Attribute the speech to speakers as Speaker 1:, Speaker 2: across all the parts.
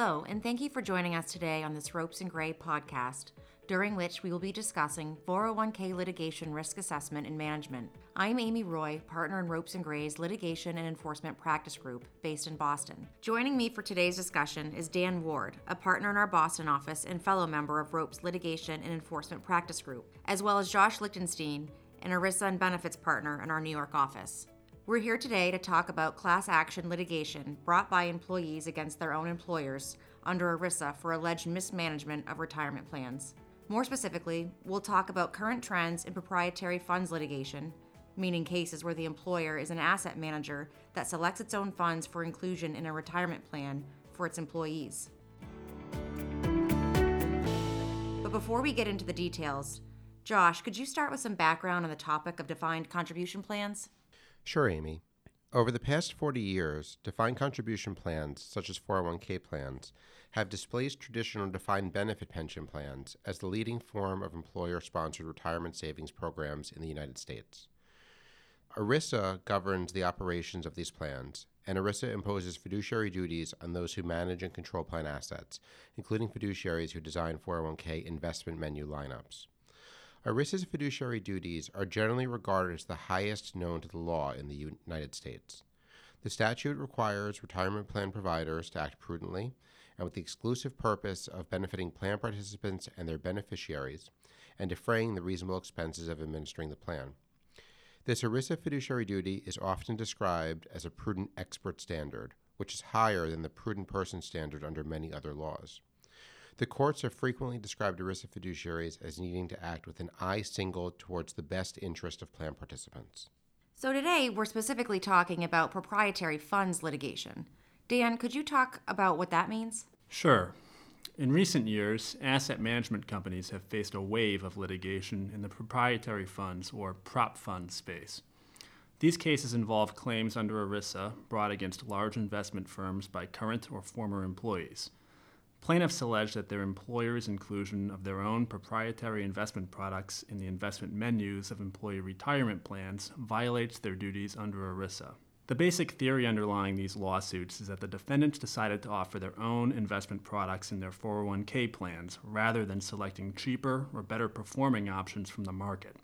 Speaker 1: Hello, and thank you for joining us today on this Ropes and Gray podcast, during which we will be discussing 401k litigation risk assessment and management. I'm Amy Roy, partner in Ropes and Gray's litigation and enforcement practice group based in Boston. Joining me for today's discussion is Dan Ward, a partner in our Boston office and fellow member of Ropes litigation and enforcement practice group, as well as Josh Lichtenstein, an ERISA and benefits partner in our New York office. We're here today to talk about class action litigation brought by employees against their own employers under ERISA for alleged mismanagement of retirement plans. More specifically, we'll talk about current trends in proprietary funds litigation, meaning cases where the employer is an asset manager that selects its own funds for inclusion in a retirement plan for its employees. But before we get into the details, Josh, could you start with some background on the topic of defined contribution plans?
Speaker 2: Sure, Amy. Over the past 40 years, defined contribution plans, such as 401k plans, have displaced traditional defined benefit pension plans as the leading form of employer sponsored retirement savings programs in the United States. ERISA governs the operations of these plans, and ERISA imposes fiduciary duties on those who manage and control plan assets, including fiduciaries who design 401k investment menu lineups. ERISA's fiduciary duties are generally regarded as the highest known to the law in the United States. The statute requires retirement plan providers to act prudently and with the exclusive purpose of benefiting plan participants and their beneficiaries and defraying the reasonable expenses of administering the plan. This ERISA fiduciary duty is often described as a prudent expert standard, which is higher than the prudent person standard under many other laws. The courts have frequently described ERISA fiduciaries as needing to act with an eye single towards the best interest of plan participants.
Speaker 1: So today we're specifically talking about proprietary funds litigation. Dan, could you talk about what that means?
Speaker 3: Sure. In recent years, asset management companies have faced a wave of litigation in the proprietary funds or prop fund space. These cases involve claims under ERISA brought against large investment firms by current or former employees. Plaintiffs allege that their employer's inclusion of their own proprietary investment products in the investment menus of employee retirement plans violates their duties under ERISA. The basic theory underlying these lawsuits is that the defendants decided to offer their own investment products in their 401k plans rather than selecting cheaper or better performing options from the market,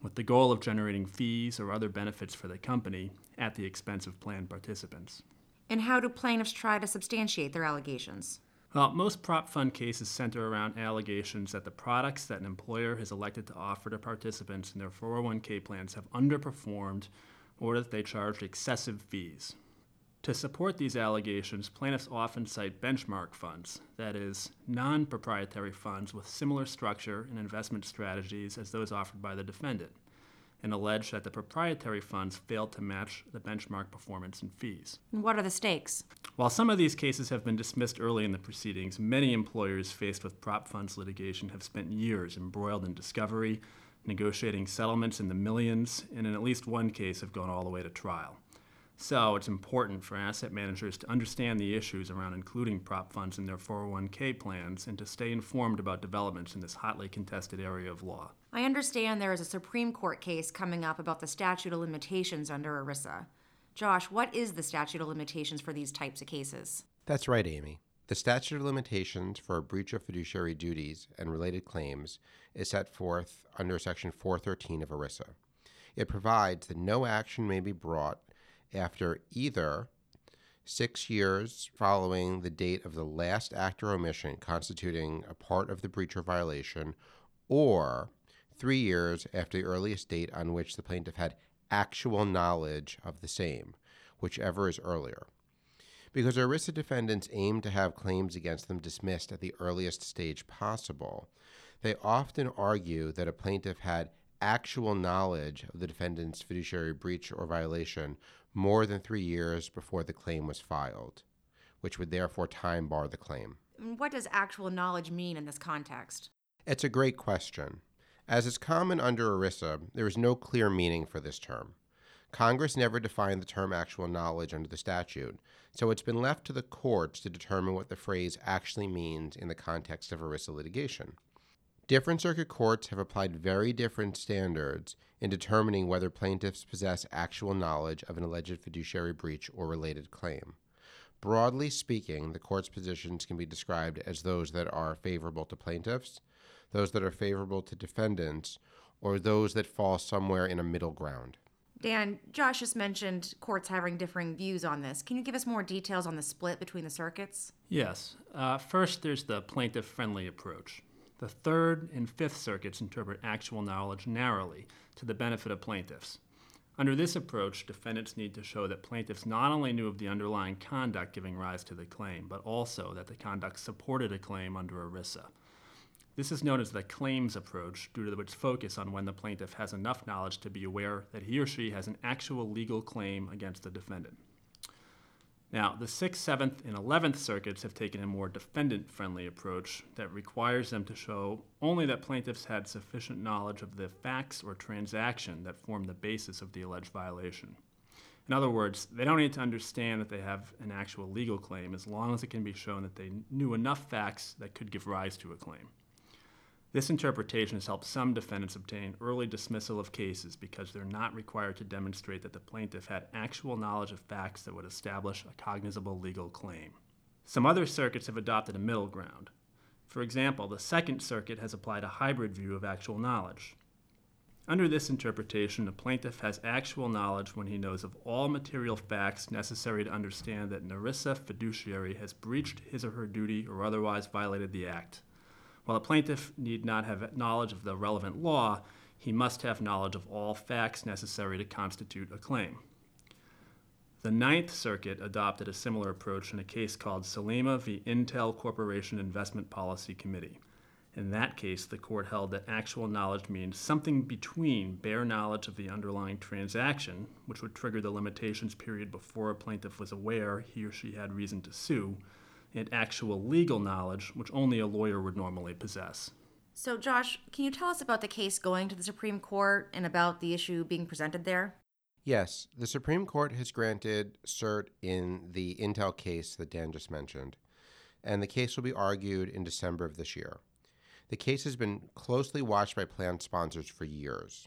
Speaker 3: with the goal of generating fees or other benefits for the company at the expense of plan participants.
Speaker 1: And how do plaintiffs try to substantiate their allegations?
Speaker 3: Well, most prop fund cases center around allegations that the products that an employer has elected to offer to participants in their 401k plans have underperformed or that they charged excessive fees. To support these allegations, plaintiffs often cite benchmark funds, that is, non proprietary funds with similar structure and investment strategies as those offered by the defendant and allege that the proprietary funds failed to match the benchmark performance and fees.
Speaker 1: What are the stakes?
Speaker 3: While some of these cases have been dismissed early in the proceedings, many employers faced with prop funds litigation have spent years embroiled in discovery, negotiating settlements in the millions, and in at least one case have gone all the way to trial. So it's important for asset managers to understand the issues around including prop funds in their 401k plans and to stay informed about developments in this hotly contested area of law.
Speaker 1: I understand there is a Supreme Court case coming up about the statute of limitations under ERISA. Josh, what is the statute of limitations for these types of cases?
Speaker 2: That's right, Amy. The statute of limitations for a breach of fiduciary duties and related claims is set forth under Section 413 of ERISA. It provides that no action may be brought after either six years following the date of the last act or omission constituting a part of the breach or violation, or three years after the earliest date on which the plaintiff had actual knowledge of the same, whichever is earlier. Because ERISA defendants aim to have claims against them dismissed at the earliest stage possible, they often argue that a plaintiff had actual knowledge of the defendant's fiduciary breach or violation more than three years before the claim was filed, which would therefore time bar the claim.
Speaker 1: What does actual knowledge mean in this context?
Speaker 2: It's a great question. As is common under ERISA, there is no clear meaning for this term. Congress never defined the term actual knowledge under the statute, so it's been left to the courts to determine what the phrase actually means in the context of ERISA litigation. Different circuit courts have applied very different standards in determining whether plaintiffs possess actual knowledge of an alleged fiduciary breach or related claim. Broadly speaking, the court's positions can be described as those that are favorable to plaintiffs, those that are favorable to defendants, or those that fall somewhere in a middle ground.
Speaker 1: Dan, Josh just mentioned courts having differing views on this. Can you give us more details on the split between the circuits?
Speaker 3: Yes. Uh, first, there's the plaintiff friendly approach. The Third and Fifth Circuits interpret actual knowledge narrowly to the benefit of plaintiffs. Under this approach, defendants need to show that plaintiffs not only knew of the underlying conduct giving rise to the claim, but also that the conduct supported a claim under ERISA. This is known as the claims approach due to its focus on when the plaintiff has enough knowledge to be aware that he or she has an actual legal claim against the defendant. Now, the Sixth, Seventh, and Eleventh Circuits have taken a more defendant friendly approach that requires them to show only that plaintiffs had sufficient knowledge of the facts or transaction that formed the basis of the alleged violation. In other words, they don't need to understand that they have an actual legal claim as long as it can be shown that they knew enough facts that could give rise to a claim. This interpretation has helped some defendants obtain early dismissal of cases because they're not required to demonstrate that the plaintiff had actual knowledge of facts that would establish a cognizable legal claim. Some other circuits have adopted a middle ground. For example, the Second Circuit has applied a hybrid view of actual knowledge. Under this interpretation, the plaintiff has actual knowledge when he knows of all material facts necessary to understand that an ERISA fiduciary has breached his or her duty or otherwise violated the Act. While a plaintiff need not have knowledge of the relevant law, he must have knowledge of all facts necessary to constitute a claim. The Ninth Circuit adopted a similar approach in a case called Sulyma v. Intel Corporation Investment Policy Committee. In that case, the court held that actual knowledge means something between bare knowledge of the underlying transaction, which would trigger the limitations period before a plaintiff was aware he or she had reason to sue, and actual legal knowledge, which only a lawyer would normally possess.
Speaker 1: So, Josh, can you tell us about the case going to the Supreme Court and about the issue being presented there?
Speaker 2: Yes, the Supreme Court has granted cert in the Intel case that Dan just mentioned, and the case will be argued in December of this year. The case has been closely watched by plan sponsors for years.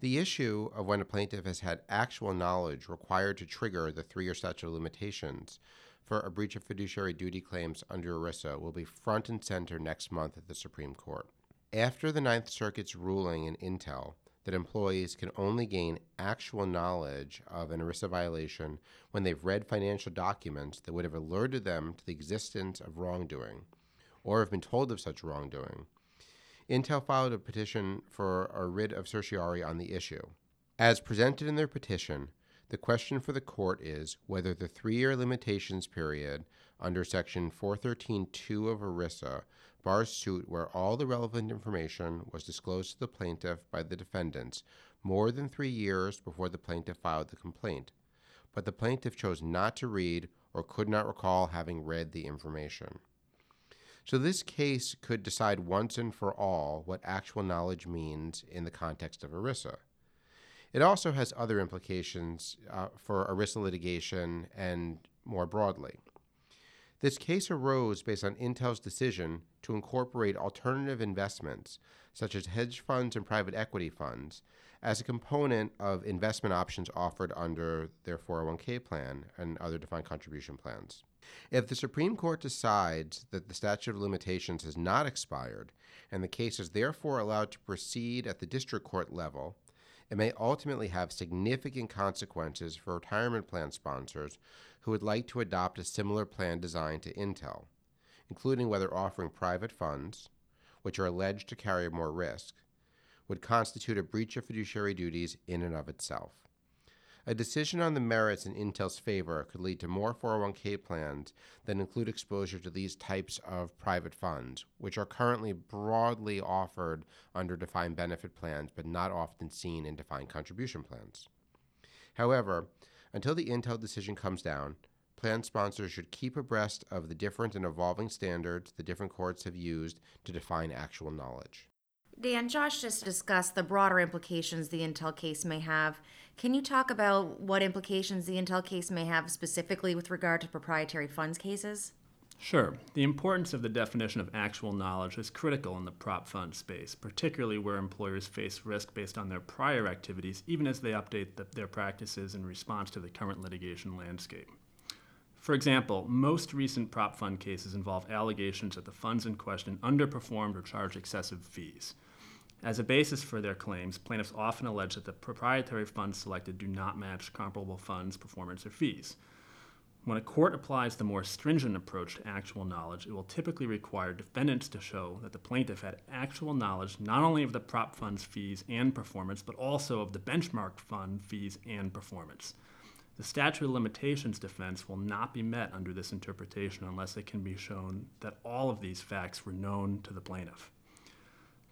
Speaker 2: The issue of when a plaintiff has had actual knowledge required to trigger the three year statute of limitations for a breach of fiduciary duty claims under ERISA will be front and center next month at the Supreme Court. After the Ninth Circuit's ruling in Intel that employees can only gain actual knowledge of an ERISA violation when they've read financial documents that would have alerted them to the existence of wrongdoing or have been told of such wrongdoing, Intel filed a petition for a writ of certiorari on the issue. As presented in their petition, the question for the court is whether the three year limitations period under Section 413.2 of ERISA bars suit where all the relevant information was disclosed to the plaintiff by the defendants more than three years before the plaintiff filed the complaint, but the plaintiff chose not to read or could not recall having read the information. So, this case could decide once and for all what actual knowledge means in the context of ERISA. It also has other implications uh, for ERISA litigation and more broadly. This case arose based on Intel's decision to incorporate alternative investments, such as hedge funds and private equity funds, as a component of investment options offered under their 401k plan and other defined contribution plans. If the Supreme Court decides that the statute of limitations has not expired and the case is therefore allowed to proceed at the district court level, it may ultimately have significant consequences for retirement plan sponsors who would like to adopt a similar plan design to Intel, including whether offering private funds, which are alleged to carry more risk, would constitute a breach of fiduciary duties in and of itself. A decision on the merits in Intel's favor could lead to more 401k plans that include exposure to these types of private funds, which are currently broadly offered under defined benefit plans but not often seen in defined contribution plans. However, until the Intel decision comes down, plan sponsors should keep abreast of the different and evolving standards the different courts have used to define actual knowledge.
Speaker 1: Dan, Josh just discussed the broader implications the Intel case may have. Can you talk about what implications the Intel case may have specifically with regard to proprietary funds cases?
Speaker 3: Sure. The importance of the definition of actual knowledge is critical in the prop fund space, particularly where employers face risk based on their prior activities, even as they update the, their practices in response to the current litigation landscape. For example, most recent prop fund cases involve allegations that the funds in question underperformed or charged excessive fees. As a basis for their claims, plaintiffs often allege that the proprietary funds selected do not match comparable funds' performance or fees. When a court applies the more stringent approach to actual knowledge, it will typically require defendants to show that the plaintiff had actual knowledge not only of the prop fund's fees and performance, but also of the benchmark fund fees and performance. The statute of limitations defense will not be met under this interpretation unless it can be shown that all of these facts were known to the plaintiff.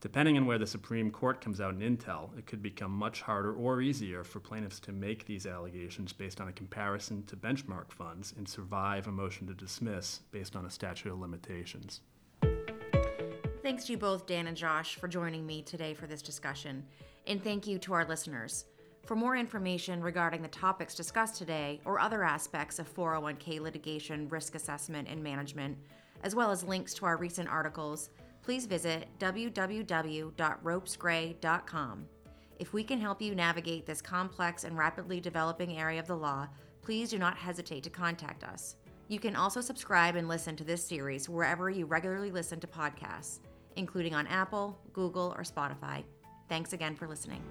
Speaker 3: Depending on where the Supreme Court comes out in Intel, it could become much harder or easier for plaintiffs to make these allegations based on a comparison to benchmark funds and survive a motion to dismiss based on a statute of limitations.
Speaker 1: Thanks to you both, Dan and Josh, for joining me today for this discussion. And thank you to our listeners. For more information regarding the topics discussed today or other aspects of 401k litigation risk assessment and management, as well as links to our recent articles, please visit www.ropesgray.com. If we can help you navigate this complex and rapidly developing area of the law, please do not hesitate to contact us. You can also subscribe and listen to this series wherever you regularly listen to podcasts, including on Apple, Google, or Spotify. Thanks again for listening.